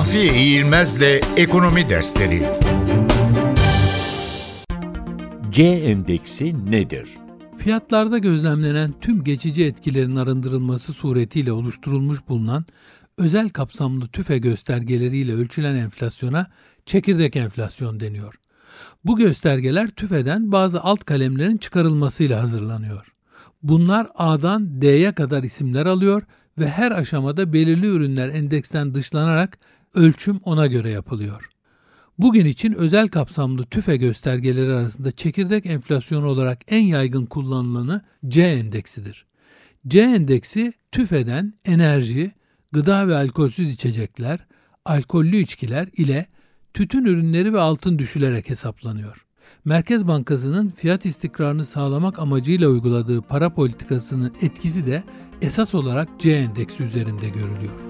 Mahfiye İğilmez'le Ekonomi Dersleri C endeksi nedir? Fiyatlarda gözlemlenen tüm geçici etkilerin arındırılması suretiyle oluşturulmuş bulunan özel kapsamlı tüfe göstergeleriyle ölçülen enflasyona çekirdek enflasyon deniyor. Bu göstergeler tüfeden bazı alt kalemlerin çıkarılmasıyla hazırlanıyor. Bunlar A'dan D'ye kadar isimler alıyor ve her aşamada belirli ürünler endeksten dışlanarak ölçüm ona göre yapılıyor. Bugün için özel kapsamlı tüfe göstergeleri arasında çekirdek enflasyonu olarak en yaygın kullanılanı C endeksidir. C endeksi tüfeden enerji, gıda ve alkolsüz içecekler, alkollü içkiler ile tütün ürünleri ve altın düşülerek hesaplanıyor. Merkez Bankası'nın fiyat istikrarını sağlamak amacıyla uyguladığı para politikasının etkisi de esas olarak C endeksi üzerinde görülüyor.